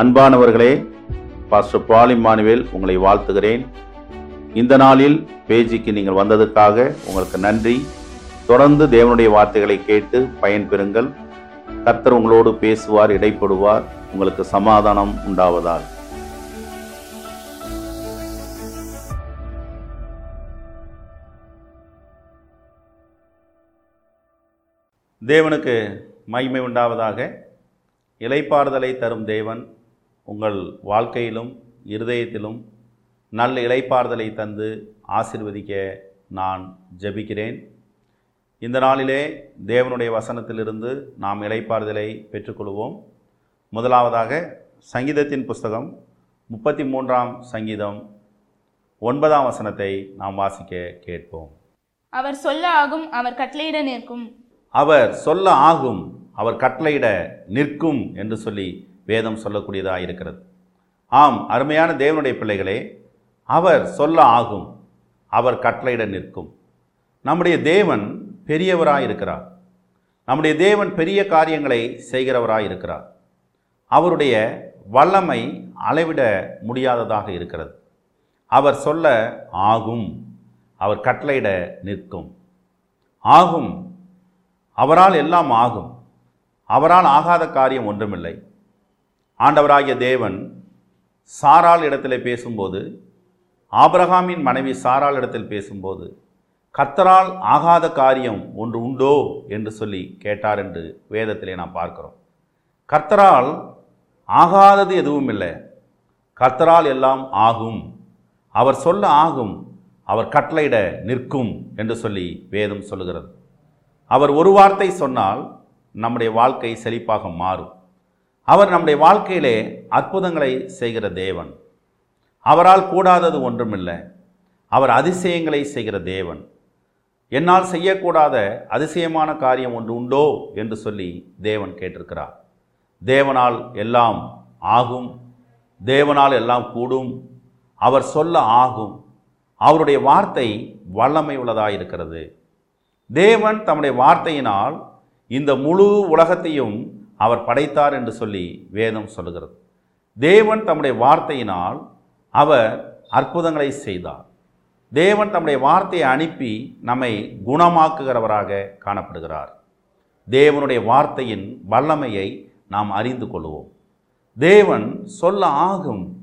அன்பானவர்களே pastor Paul Emmanuel உங்களை வாழ்த்துகிறேன். இந்த நாளில் பேஜிக்கு நீங்கள் வந்ததுக்காக உங்களுக்கு நன்றி. தொடர்ந்து தேவனுடைய வார்த்தைகளை கேட்டு பயன்பெறுங்கள் கர்த்தர் உங்களோடு பேசுவார் இடைப்படுவார். உங்களுக்கு சமாதானம் உண்டாவதால் தேவனுக்கு மகிமை உண்டாவதாக. இலைப்பாறுதலை தரும் தேவன் உங்கள் வாழ்க்கையிலும் இருதயத்திலும் நல்ல இலைப்பாறுதலை தந்து ஆசிர்வதிக்க நான் ஜெபிக்கிறேன். இந்த நாளிலே தேவனுடைய வசனத்திலிருந்து நாம் இலைப்பாறுதலை பெற்றுக்கொள்வோம். முதலாவதாக சங்கீதத்தின் புஸ்தகம் முப்பத்தி மூன்றாம் சங்கீதம் ஒன்பதாம் வசனத்தை நாம் வாசிக்க கேட்போம். அவர் சொல்ல ஆகும் அவர் கட்டளையிட நிற்கும். அவர் சொல்ல ஆகும் அவர் கட்டளையிட நிற்கும் என்று சொல்லி வேதம் சொல்லக்கூடியதாக இருக்கிறது. ஆம் அருமையான தேவனுடைய பிள்ளைகளே அவர் சொல்ல ஆகும் அவர் கட்டளையிட நிற்கும். நம்முடைய தேவன் பெரியவராக இருக்கிறார். நம்முடைய தேவன் பெரிய காரியங்களை செய்கிறவராக இருக்கிறார். அவருடைய வல்லமை அளவிட முடியாததாக இருக்கிறது. அவர் சொல்ல ஆகும் அவர் கட்டளையிட நிற்கும். ஆகும் அவரால் எல்லாம் ஆகும். அவரால் ஆகாத காரியம் ஒன்றுமில்லை. ஆண்டவராகிய தேவன் சாரால் இடத்தில் பேசும்போது ஆபிரகாமின் மனைவி சாரால் இடத்தில் பேசும்போது கத்தரால் ஆகாத காரியம் ஒன்று உண்டோ என்று சொல்லி கேட்டார் என்று வேதத்திலே நாம் பார்க்கிறோம். கர்த்தரால் ஆகாதது எதுவும் இல்லை. கர்த்தரால் எல்லாம் ஆகும். அவர் சொல்ல ஆகும் அவர் கட்டளையிட நிற்கும் என்று சொல்லி வேதம் சொல்லுகிறது. அவர் ஒரு வார்த்தை சொன்னால் நம்முடைய வாழ்க்கை செழிப்பாக மாறும். அவர் நம்முடைய வாழ்க்கையிலே அற்புதங்களை செய்கிற தேவன். அவரால் கூடாதது ஒன்றுமில்லை. அவர் அதிசயங்களை செய்கிற தேவன். என்னால் செய்யக்கூடாத அதிசயமான காரியம் ஒன்று உண்டோ என்று சொல்லி தேவன் கேட்டிருக்கிறார். தேவனால் எல்லாம் ஆகும். தேவனால் எல்லாம் கூடும். அவர் சொல்ல ஆகும். அவருடைய வார்த்தை வல்லமை உள்ளதாக இருக்கிறது. தேவன் தம்முடைய வார்த்தையினால் இந்த முழு உலகத்தையும் அவர் படைத்தார் என்று சொல்லி வேதம் சொல்லுகிறது. தேவன் தம்முடைய வார்த்தையினால் அவர் அற்புதங்களை செய்தார். தேவன் தம்முடைய வார்த்தையை அனுப்பி நம்மை குணமாக்குகிறவராக காணப்படுகிறார். தேவனுடைய வார்த்தையின் வல்லமையை நாம் அறிந்து கொள்வோம். தேவன் சொல்ல ஆகும்.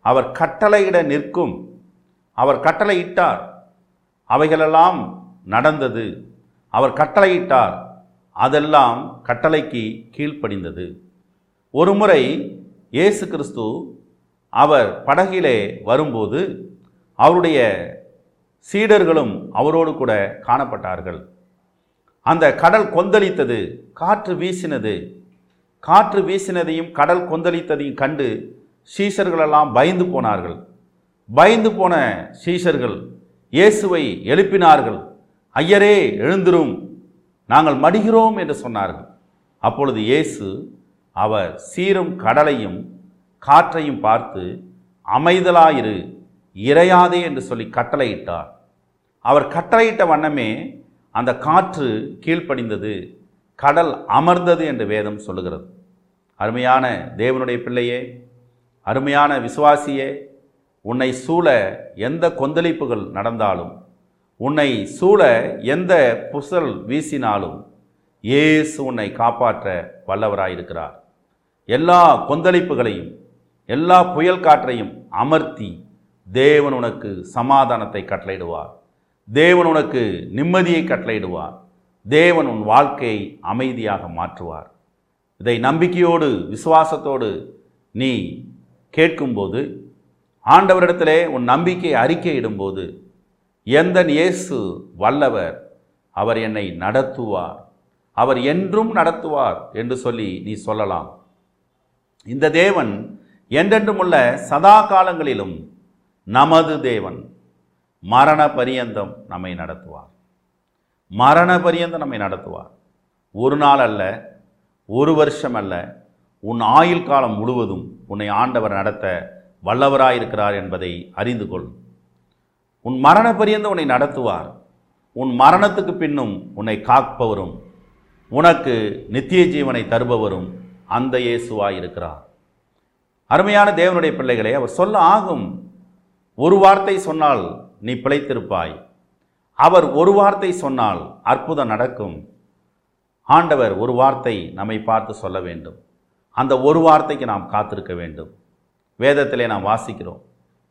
அவர் கட்டளையிட நிற்கும். அவர் கட்டளையிட்டார். அவைகளெல்லாம் நடந்தது. அவர் கட்டளையிட்டார். அதெல்லாம் கட்டளைக்கு கீழ்ப்படிந்தது. ஒருமுறை இயேசு கிறிஸ்து அவர் படகிலே வரும்போது அவருடைய சீடர்களும் அவரோடு கூட காணப்பட்டார்கள். அந்த கடல் கொந்தளித்தது காற்று வீசினது. காற்று வீசினதையும் கடல் கொந்தளித்ததையும் கண்டு சீஷர்களெல்லாம் பயந்து போனார்கள். பயந்து போன சீஷர்கள் இயேசுவை எழுப்பினார்கள். ஐயரே எழுந்திரும். நாங்கள் மடிகிறோம் என்று சொன்னார்கள். அப்பொழுது இயேசு அவர் சீரும் கடலையும் காற்றையும் பார்த்து அமைதலாயிரு இறையாதே என்று சொல்லி கட்டளையிட்டார். அவர் கட்டளையிட்ட வண்ணமே அந்த காற்று கீழ்ப்படிந்தது கடல் அமர்ந்தது என்று வேதம் சொல்லுகிறது. அருமையான தேவனுடைய பிள்ளையே அருமையான விசுவாசியே உன்னை சூழ எந்த கொந்தளிப்புகள் நடந்தாலும் உன்னை சூழ எந்த புசல் வீசினாலும் இயேசு உன்னை காப்பாற்ற வல்லவராயிருக்கிறார். எல்லா கொந்தளிப்புகளையும் எல்லா புயல் காற்றையும் அமர்த்தி தேவன் உனக்கு சமாதானத்தை கட்டளையிடுவார். தேவன் உனக்கு நிம்மதியை கட்டளையிடுவார். தேவன் உன் வாழ்க்கையை அமைதியாக மாற்றுவார். இதை நம்பிக்கையோடு விசுவாசத்தோடு நீ கேட்கும்போது ஆண்டவரிடத்திலே உன் நம்பிக்கை அறிக்கையிடும்போது எந்தன் இயேசு வல்லவர் அவர் என்னை நடத்துவார். அவர் என்றும் நடத்துவார் என்று சொல்லி நீ சொல்லலாம். இந்த தேவன் என்றென்றுமுள்ள சதா காலங்களிலும் நமது தேவன் மரண பரியந்தம் நம்மை நடத்துவார். மரண பரியந்தம் நம்மை நடத்துவார். ஒரு நாள் அல்ல ஒரு வருஷம் அல்ல உன் ஆயுள் காலம் முழுவதும் உன்னை ஆண்டவர் நடத்த வல்லவராயிருக்கிறார் என்பதை அறிந்து கொள். உன் மரண பரியந்து உன்னை நடத்துவார். உன் மரணத்துக்கு பின்னும் உன்னை காப்பவரும். உனக்கு நித்திய ஜீவனை தருபவரும் அந்த இயேசுவாய் இருக்கிறார். அருமையான தேவனுடைய பிள்ளைகளை அவர் சொல்ல ஆகும். ஒரு வார்த்தை சொன்னால் நீ பிழைத்திருப்பாய். அவர் ஒரு வார்த்தை சொன்னால் அற்புதம் நடக்கும். ஆண்டவர் ஒரு வார்த்தை நம்மை பார்த்து சொல்ல வேண்டும். அந்த ஒரு வார்த்தைக்கு நாம் காத்திருக்க வேண்டும். வேதத்திலே நாம் வாசிக்கிறோம்.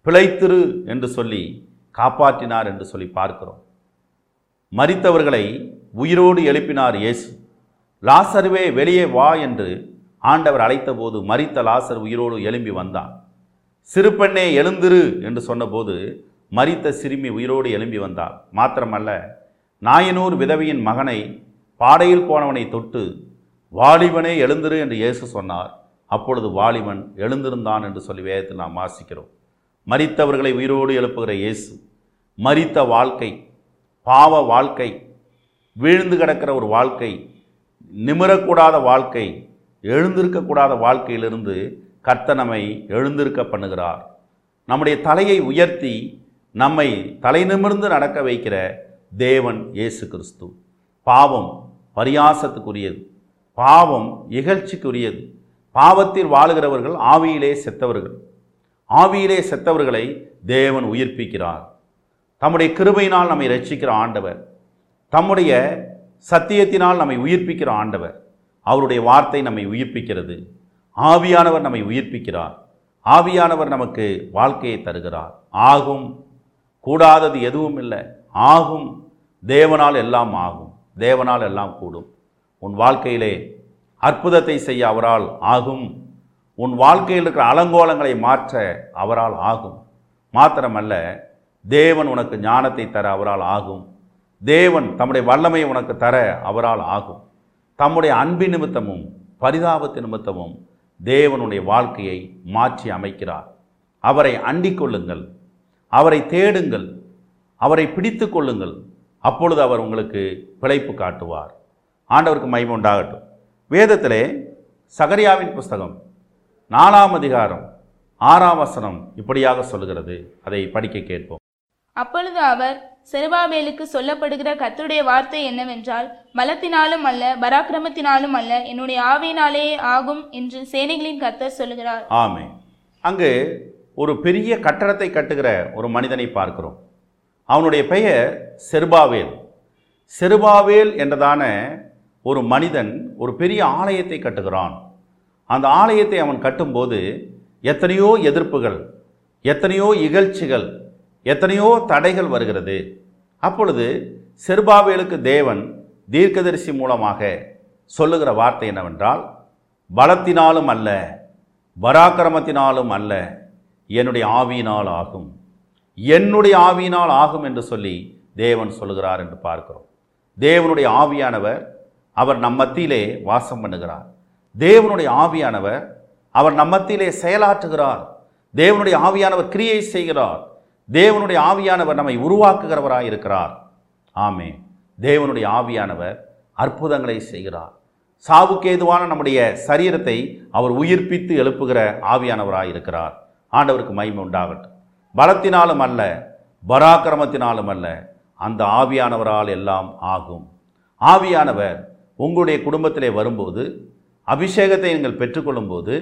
பிழைத்திரு என்று சொல்லி காப்பாற்றினார் என்று சொல்லி பார்க்கிறோம். மரித்தவர்களை உயிரோடு எழுப்பினார் இயேசு. லாசருவே வெளியே வா என்று ஆண்டவர் அழைத்தபோது மரித்த லாசர் உயிரோடு எழும்பி வந்தான். சிறுபெண்ணே எழுந்திரு என்று சொன்னபோது மரித்த சிறுமி உயிரோடு எழும்பி வந்தார் மாத்திரமல்ல நாயனூர் விதவையின் மகனை பாடையில் போனவனை தொட்டு வாலிபனே எழுந்திரு என்று இயேசு சொன்னார். அப்பொழுது வாலிபன் எழுந்திருந்தான் என்று சொல்லி வேதத்தில் நாம் வாசிக்கிறோம். மரித்தவர்களை உயிரோடு எழுப்புகிற இயேசு மறித்த வாழ்க்கை பாவ வாழ்க்கை வீழ்ந்து கிடக்கிற ஒரு வாழ்க்கை நிமிரக்கூடாத வாழ்க்கை எழுந்திருக்கக்கூடாத வாழ்க்கையிலிருந்து கர்த்தனமை நம்மை எழுந்திருக்க பண்ணுகிறார். நம்முடைய தலையை உயர்த்தி நம்மை தலை நிமிர்ந்து நடக்க வைக்கிற தேவன் இயேசு கிறிஸ்து. பாவம் பரியாசத்துக்குரியது. பாவம் இகழ்ச்சிக்குரியது. பாவத்தில் வாழுகிறவர்கள் ஆவியிலே செத்தவர்கள். ஆவியிலே செத்தவர்களை தேவன் உயிர்ப்பிக்கிறார். தம்முடைய கிருபையினால் நம்மை ரட்சிக்கிற ஆண்டவர். தம்முடைய சத்தியத்தினால் நம்மை உயிர்ப்பிக்கிற ஆண்டவர். அவருடைய வார்த்தை நம்மை உயிர்ப்பிக்கிறது. ஆவியானவர் நம்மை உயிர்ப்பிக்கிறார். ஆவியானவர் நமக்கு வாழ்க்கையை தருகிறார். ஆகும். கூடாதது எதுவும் இல்லை. ஆகும். தேவனால் எல்லாம் ஆகும். தேவனால் எல்லாம் கூடும். உன் வாழ்க்கையிலே அற்புதத்தை செய்ய அவரால் ஆகும். உன் வாழ்க்கையில் இருக்கிற அலங்கோலங்களை மாற்ற அவரால் ஆகும். மாத்திரமல்ல தேவன் உனக்கு ஞானத்தை தர அவரால் ஆகும். தேவன் தம்முடைய வல்லமையை உனக்கு தர அவரால் ஆகும். தம்முடைய அன்பின் நிமித்தமும் பரிதாபத்து நிமித்தமும் தேவனுடைய வாழ்க்கையை மாற்றி அமைக்கிறார். அவரை அண்டிக் கொள்ளுங்கள். அவரை தேடுங்கள். அவரை பிடித்து கொள்ளுங்கள். அப்பொழுது அவர் உங்களுக்கு பிழைப்பு காட்டுவார். ஆண்டவருக்கு மகிமை உண்டாகட்டும். வேதத்திலே சகரியாவின் புஸ்தகம் நாலாம் அதிகாரம் ஆறாம் வசனம் இப்படியாக சொல்லுகிறது. அதை படிக்க கேட்போம். அப்பொழுது அவர் செருபாபேலுக்கு சொல்லப்படுகிற கத்துடைய வார்த்தை என்னவென்றால் பலத்தினாலும் அல்ல பராக்கிரமத்தினாலும் அல்ல என்னுடைய ஆவியினாலேயே ஆகும் என்று சேனைகளின் கத்தர் சொல்லுகிறார். ஆமே அங்கு ஒரு பெரிய கட்டடத்தை கட்டுகிற ஒரு மனிதனை பார்க்கிறோம். அவனுடைய பெயர் செருபாவேல் செருபாவேல் என்றதான ஒரு மனிதன் ஒரு பெரிய ஆலயத்தை கட்டுகிறான். அந்த ஆலயத்தை அவன் கட்டும்போது எத்தனையோ எதிர்ப்புகள் எத்தனையோ இகழ்ச்சிகள் எத்தனையோ தடைகள் வருகிறது. அப்பொழுது செருபாவேலுக்கு தேவன் தீர்க்கதரிசி மூலமாக சொல்லுகிற வார்த்தை என்னவென்றால் பலத்தினாலும் அல்ல பராக்கிரமத்தினாலும் அல்ல என்னுடைய ஆவியினால் ஆகும். என்னுடைய ஆவியினால் ஆகும் என்று சொல்லி தேவன் சொல்லுகிறார் என்று பார்க்கிறோம். தேவனுடைய ஆவியானவர் அவர் நம் மத்தியிலே வாசம் பண்ணுகிறார். தேவனுடைய ஆவியானவர் அவர் நம் மத்தியிலே செயலாற்றுகிறார். தேவனுடைய ஆவியானவர் கிரியை செய்கிறார். தேவனுடைய ஆவியானவர் நம்மை உருவாக்குகிறவராக இருக்கிறார். ஆமே தேவனுடைய ஆவியானவர் அற்புதங்களை செய்கிறார். சாவுக்கு ஏதுவான நம்முடைய சரீரத்தை அவர் உயிர்ப்பித்து எழுப்புகிற ஆவியானவராக இருக்கிறார். ஆண்டவருக்கு மகிமை உண்டாகட்டும். பலத்தினாலும் அல்ல பராக்கிரமத்தினாலும் அல்ல அந்த ஆவியானவரால் எல்லாம் ஆகும். ஆவியானவர் உங்களுடைய குடும்பத்திலே வரும்போது அபிஷேகத்தை நீங்கள் பெற்றுக்கொள்ளும்போது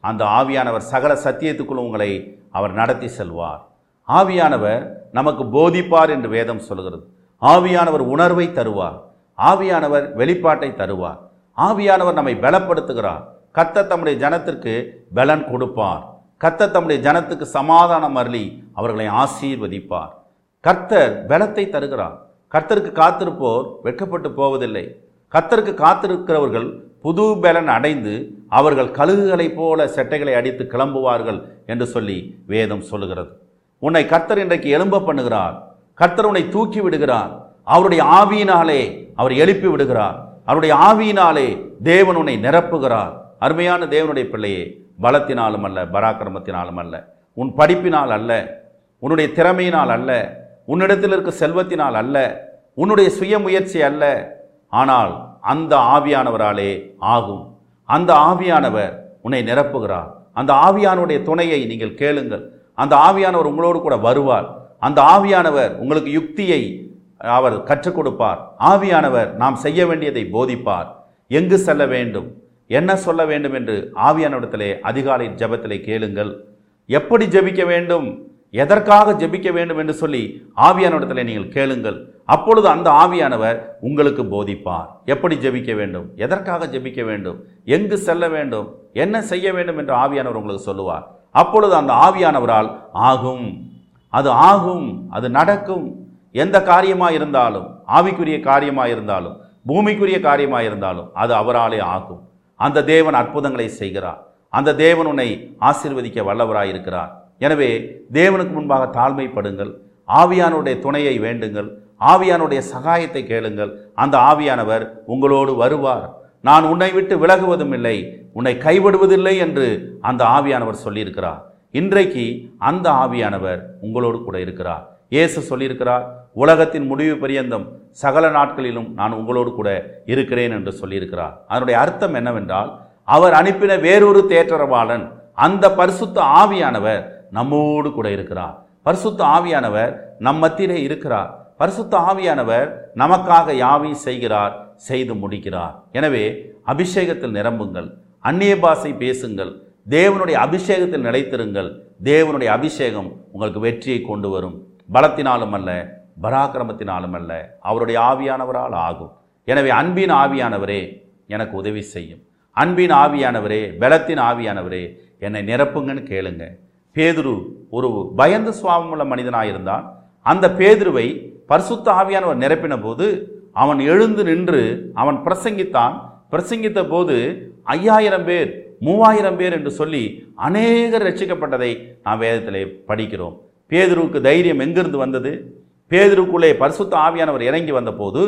அந்த ஆவியானவர் சகல சத்தியத்துக்குள் உங்களை அவர் நடத்தி செல்வார். ஆவியானவர் நமக்கு போதிப்பார் என்று வேதம் சொல்கிறது ஆவியானவர் உணர்வை தருவார். ஆவியானவர் வெளிப்பாட்டை தருவார். ஆவியானவர் நம்மை பலப்படுத்துகிறார். கர்த்தர் தம்முடைய ஜனத்திற்கு பலன் கொடுப்பார். கர்த்தர் தம்முடைய ஜனத்துக்கு சமாதானம் அருளி அவர்களை ஆசீர்வதிப்பார். கர்த்தர் பலத்தை தருகிறார். கர்த்தருக்கு காத்திருப்போர் வெட்கப்பட்டு போவதில்லை. கர்த்தருக்கு காத்திருக்கிறவர்கள் புது பலன் அடைந்து அவர்கள் கழுகுகளைப் போல செட்டைகளை அடித்து கிளம்புவார்கள் என்று சொல்லி வேதம் சொல்லுகிறது. உன்னை கர்த்தர் இன்றைக்கு எலும்ப பண்ணுகிறார். கர்த்தர் உன்னை தூக்கி விடுகிறார். அவருடைய ஆவியினாலே அவர் எழுப்பி விடுகிறார். அவருடைய ஆவியினாலே தேவன் உன்னை நிரப்புகிறார். அருமையான தேவனுடைய பிள்ளையே பலத்தினாலும் அல்ல பராக்கிரமத்தினாலும் அல்ல. உன் படிப்பினால் அல்ல உன்னுடைய திறமையினால் அல்ல உன்னிடத்தில் இருக்க செல்வத்தினால் அல்ல உன்னுடைய சுயமுயற்சி அல்ல. ஆனால் அந்த ஆவியானவராலே ஆகும். அந்த ஆவியானவர் உன்னை நிரப்புகிறார். அந்த ஆவியானுடைய துணையை நீங்கள் கேளுங்கள். அந்த ஆவியானவர் உங்களோடு கூட வருவார். அந்த ஆவியானவர் உங்களுக்கு யுக்தியை அவர் கற்றுக் கொடுப்பார். ஆவியானவர் நாம் செய்ய வேண்டியதை போதிப்பார். எங்கு செல்ல வேண்டும்? என்ன சொல்ல வேண்டும் என்று ஆவியானவரிடத்திலே அதிகாலை ஜபத்திலே கேளுங்கள். எப்படி ஜெபிக்க வேண்டும்? எதற்காக ஜெபிக்க வேண்டும் என்று சொல்லி ஆவியானவரிடத்திலே நீங்கள் கேளுங்கள். அப்பொழுது அந்த ஆவியானவர் உங்களுக்கு போதிப்பார். எப்படி ஜெபிக்க வேண்டும்? எதற்காக ஜெபிக்க வேண்டும்? எங்கு செல்ல வேண்டும்? என்ன செய்ய வேண்டும் என்று ஆவியானவர் உங்களுக்கு சொல்லுவார். அப்பொழுது அந்த ஆவியானவரால் ஆகும். அது ஆகும் அது நடக்கும். எந்த காரியமாக இருந்தாலும் ஆவிக்குரிய காரியமாக இருந்தாலும் பூமிக்குரிய காரியமாக இருந்தாலும் அது அவராலே ஆகும். அந்த தேவன் அற்புதங்களை செய்கிறார். அந்த தேவன் உன்னை ஆசீர்வதிக்க வல்லவராய் இருக்கிறார் எனவே தேவனுக்கு முன்பாக தாழ்மைப்படுங்கள். ஆவியானுடைய துணையை வேண்டுங்கள். ஆவியானுடைய சகாயத்தை கேளுங்கள். அந்த ஆவியானவர் உங்களோடு வருவார். நான் உன்னை விட்டு விலகுவதும் இல்லை. உன்னை கைவிடுவதில்லை என்று அந்த ஆவியானவர் சொல்லியிருக்கிறார். இன்றைக்கு அந்த ஆவியானவர் உங்களோடு கூட இருக்கிறார். இயேசு சொல்லியிருக்கிறார் உலகத்தின் முடிவு பரியந்தம் சகல நாட்களிலும் நான் உங்களோடு கூட இருக்கிறேன் என்று சொல்லியிருக்கிறார். அதனுடைய அர்த்தம் என்னவென்றால் அவர் அனுப்பின வேறொரு தேற்றரவாளன் அந்த பரிசுத்த ஆவியானவர் நம்மோடு கூட இருக்கிறார். பரிசுத்த ஆவியானவர் நம் மத்தியிலே இருக்கிறார். பரிசுத்த ஆவியானவர் நமக்காக யாவையும் செய்கிறார் செய்து முடிக்கிறார். எனவே அபிஷேகத்தில் நிரம்புங்கள். அந்நிய பாஷை பேசுங்கள். தேவனுடைய அபிஷேகத்தில் நிலைத்திருங்கள். தேவனுடைய அபிஷேகம் உங்களுக்கு வெற்றியை கொண்டு வரும். பலத்தினாலும் அல்ல பராக்கிரமத்தினாலும் அல்ல அவருடைய ஆவியானவரால் ஆகும். எனவே அன்பின் ஆவியானவரே எனக்கு உதவி செய்யும். அன்பின் ஆவியானவரே பலத்தின் ஆவியானவரே என்னை நிரப்புங்கன்னு கேளுங்க. பேதுரு ஒரு பயந்த மனிதனாக இருந்தான் அந்த பேதுருவை பரிசுத்த ஆவியானவர் நிரப்பின போது அவன் எழுந்து நின்று அவன் பிரசங்கித்தான். பிரசங்கித்த போது ஐயாயிரம் பேர் மூவாயிரம் பேர் என்று சொல்லி அநேகர் ரட்சிக்கப்பட்டதை நாம் வேதத்தில் படிக்கிறோம். பேதுருவுக்கு தைரியம் எங்கிருந்து வந்தது? பேதுருக்குள்ளே பரிசுத்த ஆவியானவர் இறங்கி வந்தபோது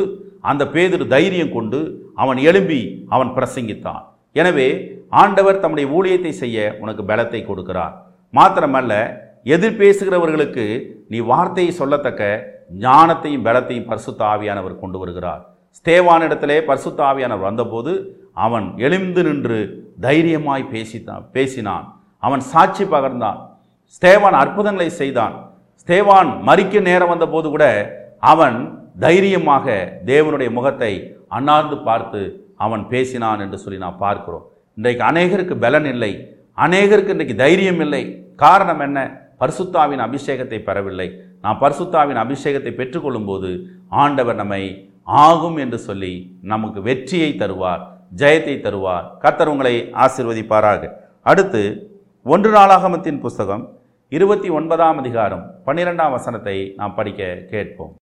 அந்த பேதுரு தைரியம் கொண்டு அவன் எழும்பி அவன் பிரசங்கித்தான். எனவே ஆண்டவர் தம்முடைய ஊழியத்தை செய்ய உனக்கு பலத்தை கொடுக்கிறார். மாத்திரமல்ல எதிர் பேசுகிறவர்களுக்கு நீ வார்த்தையை சொல்லத்தக்க ஞானத்தையும் பலத்தையும் பரிசுத்த ஆவியானவர் கொண்டு வருகிறார். ஸ்தேவானிடத்திலே பரிசுத்த ஆவியானவர் வந்தபோது அவன் எழுந்து நின்று தைரியமாய் பேசித்தான் பேசினான். அவன் சாட்சி பகர்ந்தான். ஸ்தேவான் அற்புதங்களை செய்தான். ஸ்தேவான் மறிக்க நேரம் வந்தபோது கூட அவன் தைரியமாக தேவனுடைய முகத்தை அண்ணார்ந்து பார்த்து அவன் பேசினான் என்று சொல்லி நான் பார்க்கிறோம். இன்றைக்கு அநேகருக்கு பலன் இல்லை. அநேகருக்கு இன்றைக்கு தைரியம் இல்லை. காரணம் என்ன? பரிசுத்தாவின் அபிஷேகத்தை பெறவில்லை. நாம் பரிசுத்தாவின் அபிஷேகத்தை பெற்றுக்கொள்ளும்போது ஆண்டவர் நம்மை ஆகும் என்று சொல்லி நமக்கு வெற்றியை தருவார் ஜெயத்தை தருவார். கர்த்தர் உங்களை ஆசிர்வதிப்பாராக. அடுத்து ஒன்று நாளாகமத்தின் புஸ்தகம் இருபத்தி ஒன்பதாம் அதிகாரம் பன்னிரெண்டாம் வசனத்தை நாம் படிக்க கேட்போம்.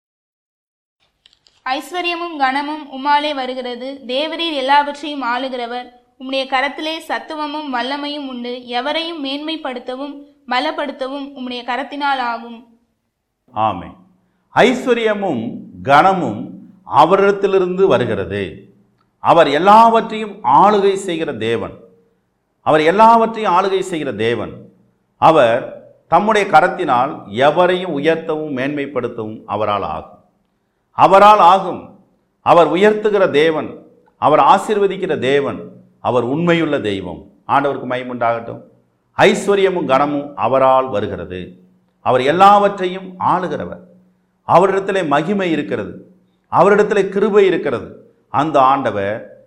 ஐஸ்வர்யமும் கனமும் உம்மாலே வருகிறது. தேவரீர் எல்லாவற்றையும் ஆளுகிறவர். உம்முடைய கரத்திலே சத்துவமும் வல்லமையும் உண்டு. எவரையும் மேன்மைப்படுத்தவும் பலப்படுத்தவும் உம்முடைய கரத்தினால் ஆகும். ஆமே ஐஸ்வர்யமும் கனமும் அவரிடத்திலிருந்து வருகிறது. அவர் எல்லாவற்றையும் ஆளுகை செய்கிற தேவன். அவர் எல்லாவற்றையும் ஆளுகை செய்கிற தேவன். அவர் தம்முடைய கரத்தினால் எவரையும் உயர்த்தவும் மேன்மைப்படுத்தவும் அவரால் ஆகும். அவரால் ஆகும். அவர் உயர்த்துகிற தேவன் அவர் ஆசிர்வதிக்கிற தேவன் அவர் உண்மையுள்ள தெய்வம். ஆண்டவருக்கு மயமுண்டாகட்டும் ஐஸ்வர்யமும் கனமும் அவரால் வருகிறது. அவர் எல்லாவற்றையும் ஆளுகிறவர். அவரிடத்திலே மகிமை இருக்கிறது. அவரிடத்தில் கிருபை இருக்கிறது. அந்த ஆண்டவர்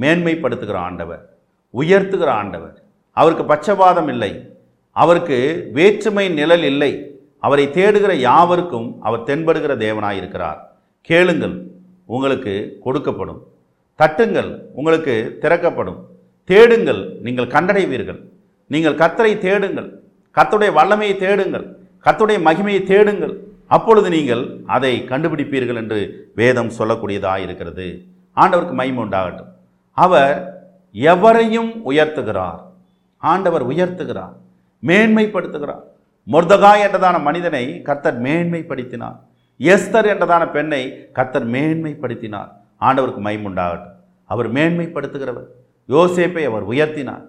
மேன்மைப்படுத்துகிற ஆண்டவர் உயர்த்துகிற ஆண்டவர். அவருக்கு பட்சபாதம் இல்லை. அவருக்கு வேற்றுமை நிழல் இல்லை. அவரை தேடுகிற யாவருக்கும் அவர் தென்படுகிற தேவனாயிருக்கிறார் கேளுங்கள் உங்களுக்கு கொடுக்கப்படும். தட்டுங்கள் உங்களுக்கு திறக்கப்படும். தேடுங்கள் நீங்கள் கண்டடைவீர்கள். நீங்கள் கத்தரை தேடுங்கள். கத்துடைய வல்லமையை தேடுங்கள். கத்துடைய மகிமையை தேடுங்கள். அப்பொழுது நீங்கள் அதை கண்டுபிடிப்பீர்கள் என்று வேதம் சொல்லக்கூடியதாக இருக்கிறது. ஆண்டவருக்கு மகிமை உண்டாகட்டும். அவர் எவரையும் உயர்த்துகிறார். ஆண்டவர் உயர்த்துகிறார். மேன்மைப்படுத்துகிறார். மொர்தகாய் என்றதான மனிதனை கர்த்தர் மேன்மைப்படுத்தினார். எஸ்தர் என்றதான பெண்ணை கர்த்தர் மேன்மைப்படுத்தினார். ஆண்டவருக்கு மைமுண்டாகட்டும் உண்டாகட்டும். அவர் மேன்மைப்படுத்துகிறவர். யோசேப்பை அவர் உயர்த்தினார்.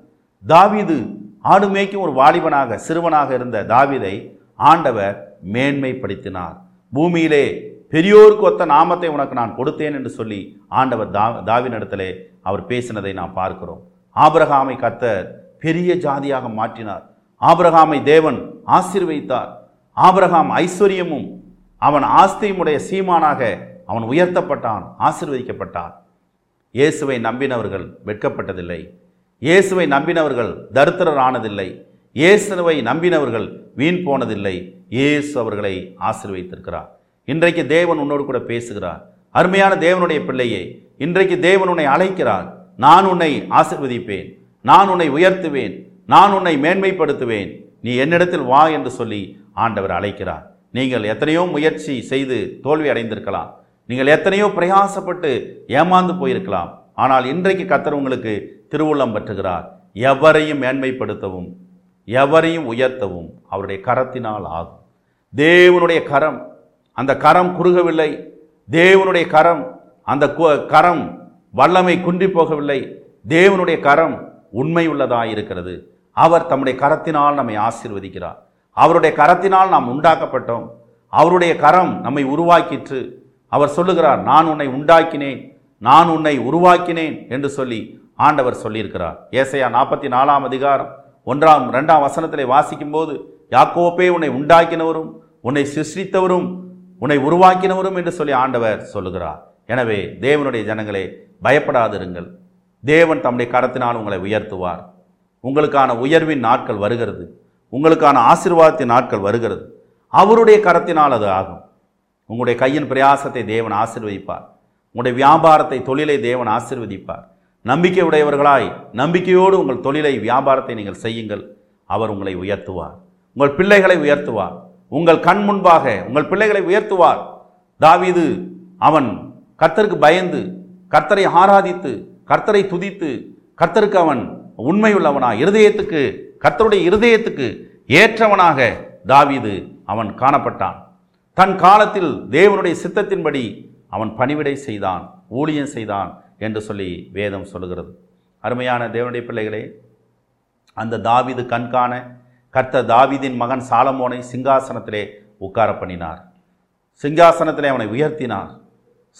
தாவீது ஆடு மேய்க்கும் ஒரு வாலிபனாக சிறுவனாக இருந்த தாவீதை ஆண்டவர் மேன்மைப்படுத்தினார் பூமியிலே பெரியோருக்கு ஒத்த நாமத்தை உனக்கு நான் கொடுத்தேன் என்று சொல்லி ஆண்டவர் தா தாவினிடத்திலே அவர் பேசினதை நாம் பார்க்கிறோம். ஆபிரகாமை கத்தர் பெரிய ஜாதியாக மாற்றினார். ஆபிரகாமை தேவன் ஆசிர்வதித்தார் ஆபிரகாம் ஐஸ்வர்யமும் அவன் ஆஸ்தியுமுடைய சீமானாக அவன் உயர்த்தப்பட்டான் ஆசிர்வதிக்கப்பட்டான். இயேசுவை நம்பினவர்கள் வெட்கப்பட்டதில்லை. இயேசுவை நம்பினவர்கள் தரித்திரர் ஆனதில்லை இயேசுவை நம்பினவர்கள் வீண் போனதில்லை. இயேசு அவர்களை ஆசீர்வதித்திருக்கிறார். இன்றைக்கு தேவன் உன்னோடு கூட பேசுகிறார். அருமையான தேவனுடைய பிள்ளையே இன்றைக்கு தேவன் உன்னை அழைக்கிறார். நான் உன்னை ஆசிர்வதிப்பேன். நான் உன்னை உயர்த்துவேன். நான் உன்னை மேன்மைப்படுத்துவேன். நீ என்னிடத்தில் வா என்று சொல்லி ஆண்டவர் அழைக்கிறார். நீங்கள் எத்தனையோ முயற்சி செய்து தோல்வி அடைந்திருக்கலாம். நீங்கள் எத்தனையோ பிரயாசப்பட்டு ஏமாந்து போயிருக்கலாம். ஆனால் இன்றைக்கு கத்தர் உங்களுக்கு திருவுள்ளம் பற்றுகிறார். எவரையும் மேன்மைப்படுத்தவும் எவரையும் உயர்த்தவும் அவருடைய கரத்தினால் ஆகும். தேவனுடைய கரம் அந்த கரம் குறுகவில்லை. தேவனுடைய கரம் அந்த கு- கரம் வல்லமை குன்றி போகவில்லை. தேவனுடைய கரம் உண்மை உள்ளதாக இருக்கிறது. அவர் தம்முடைய கரத்தினால் நம்மை ஆசீர்வதிக்கிறார். அவருடைய கரத்தினால் நாம் உண்டாக்கப்பட்டோம். அவருடைய கரம் நம்மை உருவாக்கிற்று. அவர் சொல்லுகிறார் நான் உன்னை உண்டாக்கினேன். நான் உன்னை உருவாக்கினேன் என்று சொல்லி ஆண்டவர் சொல்லியிருக்கிறார். ஏசையா நாற்பத்தி நாலாம் அதிகாரம் ஒன்றாம் ரெண்டாம் வசனத்திலே வாசிக்கும்போது யாக்கோப்பே உன்னை உண்டாக்கினவரும் உன்னை சிருஷ்டித்தவரும் உன்னை உருவாக்கினவரும் என்று சொல்லி ஆண்டவர் சொல்லுகிறார். எனவே தேவனுடைய ஜனங்களே பயப்படாதிருங்கள். தேவன் தம்முடைய கரத்தினால் உங்களை உயர்த்துவார். உங்களுக்கான உயர்வின் நாட்கள் வருகிறது. உங்களுக்கான ஆசீர்வாதத்தின் நாட்கள் வருகிறது. அவருடைய கரத்தினால் அது ஆகும். உங்களுடைய கையின் பிரயாசத்தை தேவன் ஆசிர்வதிப்பார். உங்களுடைய வியாபாரத்தை தொழிலை தேவன் ஆசிர்வதிப்பார். நம்பிக்கை உடையவர்களாய் நம்பிக்கையோடு உங்கள் தொழிலை வியாபாரத்தை நீங்கள் செய்யுங்கள். அவர் உங்களை உயர்த்துவார். உங்கள் பிள்ளைகளை உயர்த்துவார். உங்கள் கண் முன்பாக உங்கள் பிள்ளைகளை உயர்த்துவார். தாவிது அவன் கர்த்தருக்கு பயந்து கர்த்தரை ஆராதித்து கர்த்தரை துதித்து கர்த்தருக்கு அவன் உண்மையுள்ளவனாக இருதயத்துக்கு கர்த்தருடைய இருதயத்துக்கு ஏற்றவனாக தாவீது அவன் காணப்பட்டான். தன் காலத்தில் தேவனுடைய சித்தத்தின்படி அவன் பணிவிடை செய்தான் ஊழியம் செய்தான் என்று சொல்லி வேதம் சொல்லுகிறது. அருமையான தேவனுடைய பிள்ளைகளே அந்த தாவிது கண்காண கர்த்தர் தாவிதின் மகன் சாலமோனை சிங்காசனத்திலே உட்கார பண்ணினார். சிங்காசனத்திலே அவனை உயர்த்தினார்.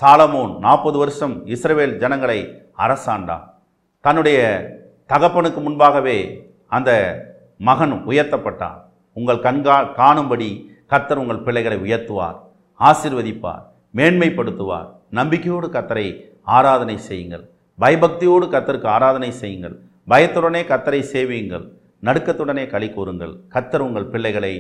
சாலமோன் நாற்பது வருஷம் இஸ்ரேல் ஜனங்களை அரசாண்டான். தன்னுடைய தகப்பனுக்கு முன்பாகவே அந்த மகன் உயர்த்தப்பட்டான். உங்கள் கண்கா காணும்படி கர்த்தர் உங்கள் பிள்ளைகளை உயர்த்துவார் ஆசிர்வதிப்பார் மேன்மைப்படுத்துவார். நம்பிக்கையோடு கர்த்தரை ஆராதனை செய்யுங்கள். பயபக்தியோடு கத்தருக்கு ஆராதனை செய்யுங்கள். பயத்துடனே கத்தரை சேவியுங்கள். நடுக்கத்துடனே களி கூறுங்கள். கத்தர் உங்கள் பிள்ளைகளை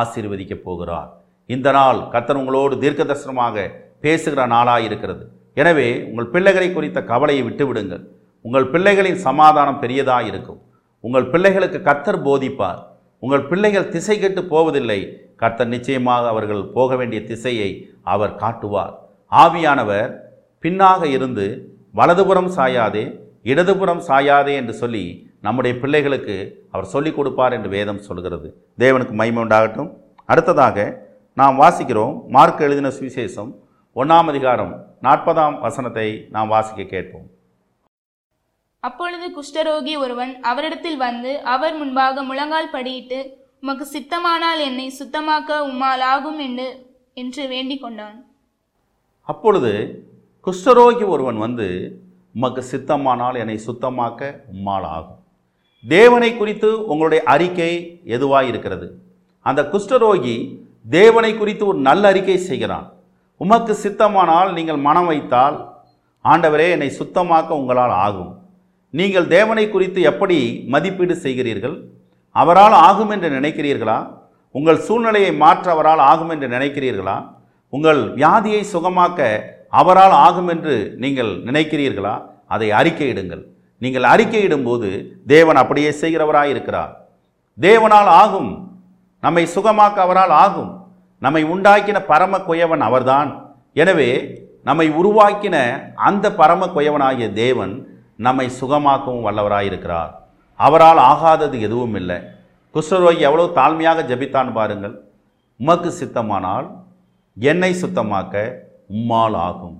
ஆசீர்வதிக்கப் போகிறார். இந்த நாள் கத்தர் உங்களோடு தீர்க்க தரிசனமாக பேசுகிற நாளாக இருக்கிறது. எனவே உங்கள் பிள்ளைகளை குறித்த கவலையை விட்டுவிடுங்கள். உங்கள் பிள்ளைகளின் சமாதானம் பெரியதாக இருக்கும். உங்கள் பிள்ளைகளுக்கு கத்தர் போதிப்பார். உங்கள் பிள்ளைகள் திசை கெட்டு போவதில்லை. கர்த்தர் நிச்சயமாக அவர்கள் போக வேண்டிய திசையை அவர் காட்டுவார். ஆவியானவர் பின்னாக இருந்து வலதுபுறம் சாயாதே இடதுபுறம் சாயாதே என்று சொல்லி நம்முடைய பிள்ளைகளுக்கு அவர் சொல்லிக் கொடுப்பார் என்று வேதம் சொல்கிறது. தேவனுக்கு மகிமை உண்டாகட்டும். அடுத்ததாக நாம் வாசிக்கிறோம் மார்க் எழுதின சுவிசேஷம் ஒன்றாம் அதிகாரம் நாற்பதாம் வசனத்தை நாம் வாசிக்க கேட்போம். அப்பொழுது குஷ்டரோகி ஒருவன் அவரிடத்தில் வந்து அவர் முன்பாக முழங்கால் படியிட்டு உமக்கு சித்தமானால் என்னை சுத்தமாக்க உம்மால் ஆகும் என்று என்று வேண்டிக் கொண்டான். அப்பொழுது குஷ்டரோகி ஒருவன் வந்து உமக்கு சித்தமானால் என்னை சுத்தமாக்க உம்மால் ஆகும். தேவனை குறித்து உங்களுடைய அறிக்கை எதுவாக இருக்கிறது? அந்த குஷ்டரோகி தேவனை குறித்து ஒரு நல்ல அறிக்கை செய்கிறான். உமக்கு சித்தமானால் நீங்கள் மனம் வைத்தால் ஆண்டவரே என்னை சுத்தமாக்க உங்களால் ஆகும். நீங்கள் தேவனை குறித்து எப்படி மதிப்பீடு செய்கிறீர்கள்? அவரால் ஆகும் என்று நினைக்கிறீர்களா? உங்கள் சூழ்நிலையை மாற்ற அவரால் ஆகும் என்று நினைக்கிறீர்களா? உங்கள் வியாதியை சுகமாக்க அவரால் ஆகும் என்று நீங்கள் நினைக்கிறீர்களா? அதை அறிக்கையிடுங்கள். நீங்கள் அறிக்கையிடும்போது தேவன் அப்படியே செய்கிறவராக இருக்கிறார் தேவனால் ஆகும். நம்மை சுகமாக்க அவரால் ஆகும். நம்மை உண்டாக்கின பரம குயவன் அவர்தான். எனவே நம்மை உருவாக்கின அந்த பரம குயவனாகிய தேவன் நம்மை சுகமாக்கவும் வல்லவராயிருக்கிறார். அவரால் ஆகாதது எதுவும் இல்லை. குஷ்டரோகி எவ்வளோ தாழ்மையாக ஜபித்தான் பாருங்கள். உமக்கு சித்தமானால் என்னை சுத்தமாக்க உம்மால் ஆகும்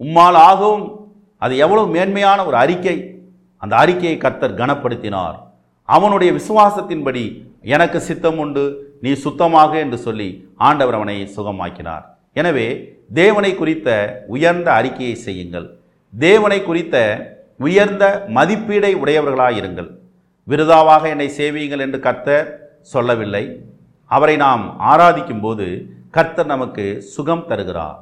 உம்மால் ஆகும் அது எவ்வளவு மேன்மையான ஒரு அறிக்கை. அந்த அறிக்கையை கர்த்தர் கனப்படுத்தினார். அவனுடைய விசுவாசத்தின்படி எனக்கு சித்தம் உண்டு நீ சுத்தமாக என்று சொல்லி ஆண்டவர் அவனை சுகமாக்கினார். எனவே தேவனை குறித்த உயர்ந்த அறிக்கையை செய்யுங்கள். தேவனை குறித்த உயர்ந்த மதிப்பீடை உடையவர்களாயிருங்கள் விருதாவாக என்னை சேவியுங்கள் என்று கர்த்தர் சொல்லவில்லை. அவரை நாம் ஆராதிக்கும் போது கர்த்தர் நமக்கு சுகம் தருகிறார்.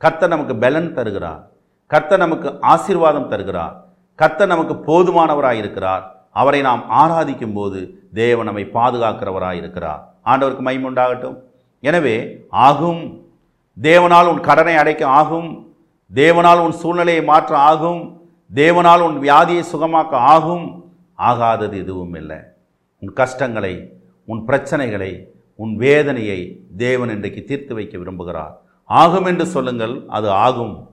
கர்த்தர் நமக்கு பலன் தருகிறார். கர்த்தர் நமக்கு ஆசீர்வாதம் தருகிறார். கர்த்தர் நமக்கு போதுமானவராக இருக்கிறார். அவரை நாம் ஆராதிக்கும் போது தேவன் நம்மை பாதுகாக்கிறவராக இருக்கிறார். ஆண்டவருக்கு மைமுண்டாகட்டும் உண்டாகட்டும். எனவே ஆகும். தேவனால் உன் கடனை அடைக்க ஆகும். தேவனால் உன் சூழ்நிலையை மாற்ற ஆகும். தேவனால் உன் வியாதியை சுகமாக்க ஆகும். ஆகாதது எதுவும் இல்லை. உன் கஷ்டங்களை உன் பிரச்சனைகளை உன் வேதனையை தேவன் இன்றைக்கு தீர்த்து வைக்க விரும்புகிறார். ஆகும் என்று சொல்லுங்கள் அது ஆகும்.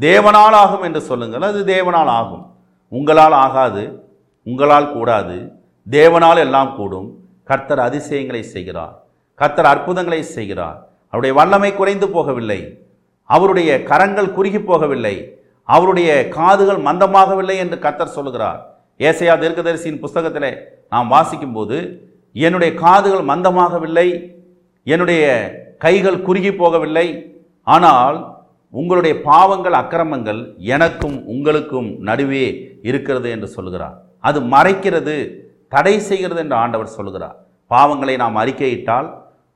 தேவனால் ஆகும் என்று சொல்லுங்கள் அது தேவனால் ஆகும். உங்களால் ஆகாது உங்களால் கூடாது. தேவனால் எல்லாம் கூடும். கர்த்தர் அதிசயங்களை செய்கிறார். கர்த்தர் அற்புதங்களை செய்கிறார். அவருடைய வல்லமை குறைந்து போகவில்லை. அவருடைய கரங்கள் குறுகி போகவில்லை. அவருடைய காதுகள் மந்தமாகவில்லை என்று கர்த்தர் சொல்லுகிறார். ஏசையா தீர்க்கதரிசியின் புஸ்தகத்தில் நாம் வாசிக்கும்போது என்னுடைய காதுகள் மந்தமாகவில்லை. என்னுடைய கைகள் குறுகி போகவில்லை. ஆனால் உங்களுடைய பாவங்கள் அக்கிரமங்கள் எனக்கும் உங்களுக்கும் நடுவே இருக்கிறது என்று சொல்கிறார் அது மறைக்கிறது தடை செய்கிறது என்று ஆண்டவர் சொல்கிறார் பாவங்களை நாம் அறிக்கையிட்டால்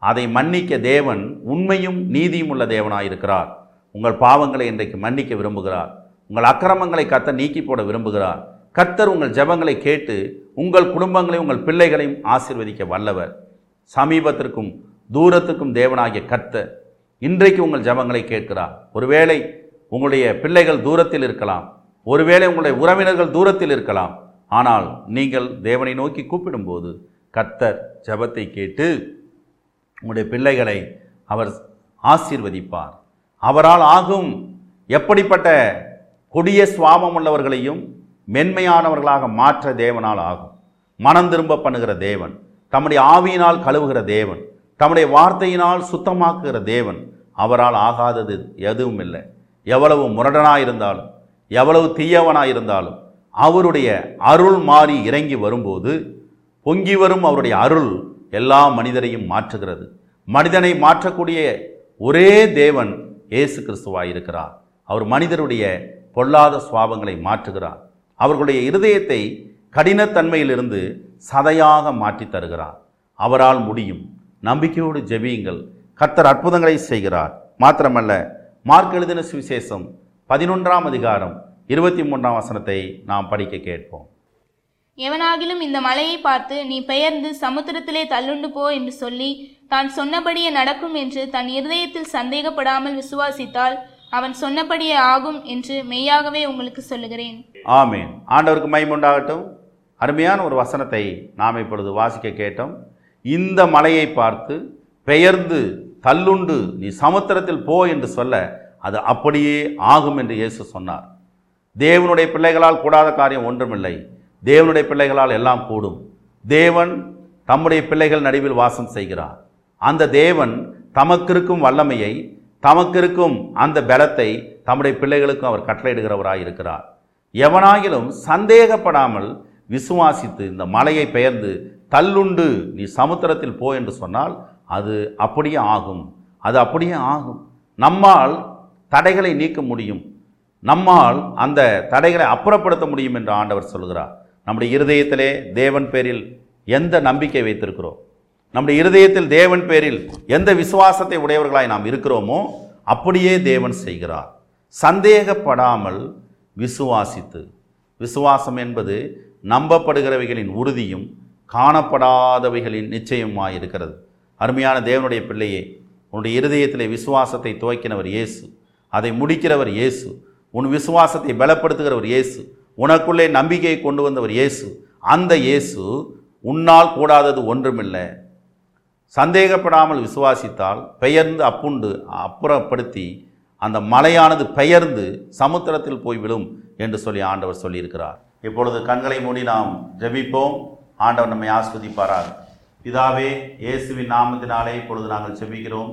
அதை மன்னிக்க தேவன் உண்மையும் நீதியும் உள்ள தேவனாயிருக்கிறார். உங்கள் பாவங்களை இன்றைக்கு மன்னிக்க விரும்புகிறார். உங்கள் அக்கிரமங்களை கத்த நீக்கி போட விரும்புகிறார். கர்த்தர் உங்கள் ஜபங்களை கேட்டு உங்கள் குடும்பங்களையும் உங்கள் பிள்ளைகளையும் ஆசீர்வதிக்க வல்லவர். சமீபத்திற்கும் தூரத்துக்கும் தேவனாகிய கர்த்த இன்றைக்கு உங்கள் ஜெபங்களை கேட்கிறார். ஒருவேளை உங்களுடைய பிள்ளைகள் தூரத்தில் இருக்கலாம். ஒருவேளை உங்களுடைய உறவினர்கள் தூரத்தில் இருக்கலாம். ஆனால் நீங்கள் தேவனை நோக்கி கூப்பிடும்போது கர்த்தர் ஜபத்தை கேட்டு உங்களுடைய பிள்ளைகளை அவர் ஆசீர்வதிப்பார். அவரால் ஆகும் எப்படிப்பட்ட கொடிய சுவாபம் உள்ளவர்களையும் மென்மையானவர்களாக மாற்ற தேவனால் ஆகும். மனம் திரும்ப பண்ணுகிற தேவன் தம்முடைய ஆவியினால் கழுவுகிற தேவன் தம்முடைய வார்த்தையினால் சுத்தமாக்குகிற தேவன் அவரால் ஆகாதது எதுவும் இல்லை. எவ்வளவு முரடனாக இருந்தாலும் எவ்வளவு தீயவனாக இருந்தாலும் அவருடைய அருள் மாறி இறங்கி வரும்போது பொங்கி வரும் அவருடைய அருள் எல்லா மனிதரையும் மாற்றுகிறது. மனிதனை மாற்றக்கூடிய ஒரே தேவன் இயேசு கிறிஸ்துவாய் இருக்கிறார் அவர் மனிதருடைய பொல்லாத சுவாபங்களை மாற்றுகிறார். அவர்களுடைய இருதயத்தை கடினத்தன்மையிலிருந்து சதையாக மாற்றி தருகிறார். அவரால் முடியும். நம்பிக்கையோடு ஜெபியுங்கள். கர்த்தர் அற்புதங்களை செய்கிறார். மாத்திரமல்ல மார்க் எழுதின சுவிசேஷம் பதினொன்றாம் அதிகாரம் இருபத்தி மூன்றாம் வசனத்தை நாம் படிக்க கேட்போம். எவனாகிலும் இந்த மலையை பார்த்து நீ பெயர்ந்து சமுத்திரத்திலே தள்ளுண்டு போ என்று சொல்லி தான் சொன்னபடியே நடக்கும் என்று தன் இருதயத்தில் சந்தேகப்படாமல் விசுவாசித்தால் அவன் சொன்னபடியே ஆகும் என்று மெய்யாகவே உங்களுக்கு சொல்லுகிறேன். ஆமேன். ஆண்டவருக்கு மைமுண்டாகட்டும் அருமையான ஒரு வசனத்தை நாம் இப்பொழுது வாசிக்க கேட்டோம். இந்த மலையை பார்த்து பெயர்ந்து தள்ளுண்டு நீ சமுத்திரத்தில் போ என்று சொல்ல அது அப்படியே ஆகும் என்று இயேசு சொன்னார். தேவனுடைய பிள்ளைகளால் கூடாத காரியம் ஒன்றுமில்லை. தேவனுடைய பிள்ளைகளால் எல்லாம் கூடும். தேவன் தம்முடைய பிள்ளைகள் நடுவில் வாசம் செய்கிறார். அந்த தேவன் தமக்கிருக்கும் வல்லமையை தமக்கிருக்கும் அந்த பலத்தை தம்முடைய பிள்ளைகளுக்கும் அவர் கட்டளையிடுகிறவராக இருக்கிறார். எவனாகிலும் சந்தேகப்படாமல் விசுவாசித்து இந்த மலையை பெயர்ந்து தள்ளுண்டு நீ சமுத்திரத்தில் போ என்று சொன்னால் அது அப்படியே ஆகும். அது அப்படியே ஆகும். நம்மால் தடைகளை நீக்க முடியும். நம்மால் அந்த தடைகளை அப்புறப்படுத்த முடியும் என்று ஆண்டவர் சொல்கிறார். நம்முடைய இருதயத்திலே தேவன் பேரில் எந்த நம்பிக்கை வைத்திருக்கிறோம்? நம்முடைய இருதயத்தில் தேவன் பேரில் எந்த விசுவாசத்தை உடையவர்களாய் நாம் இருக்கிறோமோ அப்படியே தேவன் செய்கிறார். சந்தேகப்படாமல் விசுவாசித்து. விசுவாசம் என்பது நம்பப்படுகிறவைகளின் உறுதியும் காணப்படாதவைகளின் நிச்சயமாயிருக்கிறது. அருமையான தேவனுடைய பிள்ளையே உன்னுடைய இருதயத்தில் விசுவாசத்தை துவக்கினவர் இயேசு. அதை முடிக்கிறவர் இயேசு. உன் விசுவாசத்தை பலப்படுத்துகிறவர் இயேசு. உனக்குள்ளே நம்பிக்கையை கொண்டு வந்தவர் இயேசு. அந்த இயேசு உன்னால் கூடாதது ஒன்றுமில்லை. சந்தேகப்படாமல் விசுவாசித்தால் பெயர்ந்து அப்புண்டு அப்புறப்படுத்தி அந்த மலையானது பெயர்ந்து சமுத்திரத்தில் போய் விழும் என்று சொல்லி ஆண்டவர் சொல்லியிருக்கிறார். இப்பொழுது கண்களை மூடி நாம் ஜபிப்போம். ஆண்டவர் நம்மை ஆஸ்வதிப்பாரார் பிதாவே இயேசுவின் நாமத்தினாலே இப்பொழுது நாங்கள் செபிக்கிறோம்.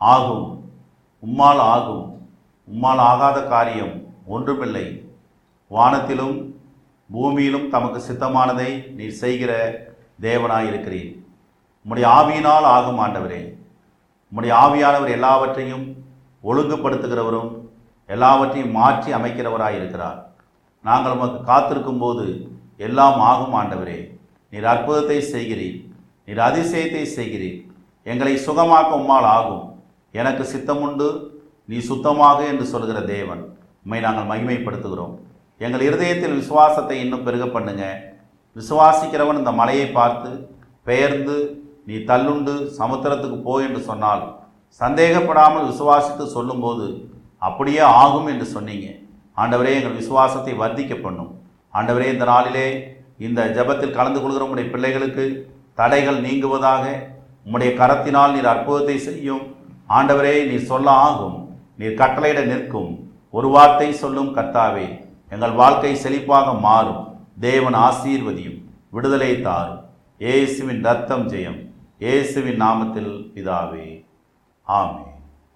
ஆகும். உம்மால் ஆகும். உம்மால் ஆகாத காரியம் ஒன்றுமில்லை. வானத்திலும் பூமியிலும் தமக்கு சித்தமானதை நீர் செய்கிற தேவனாய் இருக்கிறீர் உம்முடைய ஆவியினால் ஆகும் ஆண்டவரே. உம்முடைய ஆவியானவர் எல்லாவற்றையும் ஒழுங்குபடுத்துகிறவரும் எல்லாவற்றையும் மாற்றி அமைக்கிறவராய் இருக்கிறார் நாங்கள் உமக்கு காத்திருக்கும் போது எல்லாம் ஆகும் ஆண்டவரே. நீர் அற்புதத்தை செய்கிறீர். நீர் அதிசயத்தை செய்கிறீர். எங்களை சுகமாக்க உம்மால் ஆகும். எனக்கு சித்தமுண்டு. நீ சுத்தமாக என்று சொல்கிற தேவன். உம்மை நாங்கள் மகிமைப்படுத்துகிறோம். எங்கள் இருதயத்தில் விசுவாசத்தை இன்னும் பெருக பண்ணுங்க. விசுவாசிக்கிறவன் இந்த மலையை பார்த்து பெயர்ந்து நீ தள்ளுண்டு சமுத்திரத்துக்கு போ என்று சொன்னால் சந்தேகப்படாமல் விசுவாசித்து சொல்லும்போது அப்படியே ஆகும் என்று சொன்னீங்க. ஆண்டவரே எங்கள் விசுவாசத்தை வர்த்திக்க பண்ணும். ஆண்டவரே இந்த நாளிலே இந்த ஜெபத்தில் கலந்து கொள்கிற உடைய பிள்ளைகளுக்கு தடைகள் நீங்குவதாக உம்முடைய கரத்தினால் நீர் அற்புதத்தை செய்யும். ஆண்டவரே நீர் சொல்ல ஆகும் நீர் கட்டளையிட நிற்கும். ஒரு வார்த்தை சொல்லும் கர்த்தாவே எங்கள் வாழ்க்கை செழிப்பாக மாறும். தேவன் ஆசீர்வதியும் விடுதலை தாரும். இயேசுவின் ரத்தம் ஜெயம் இயேசுவின் நாமத்தில் பிதாவே. ஆமே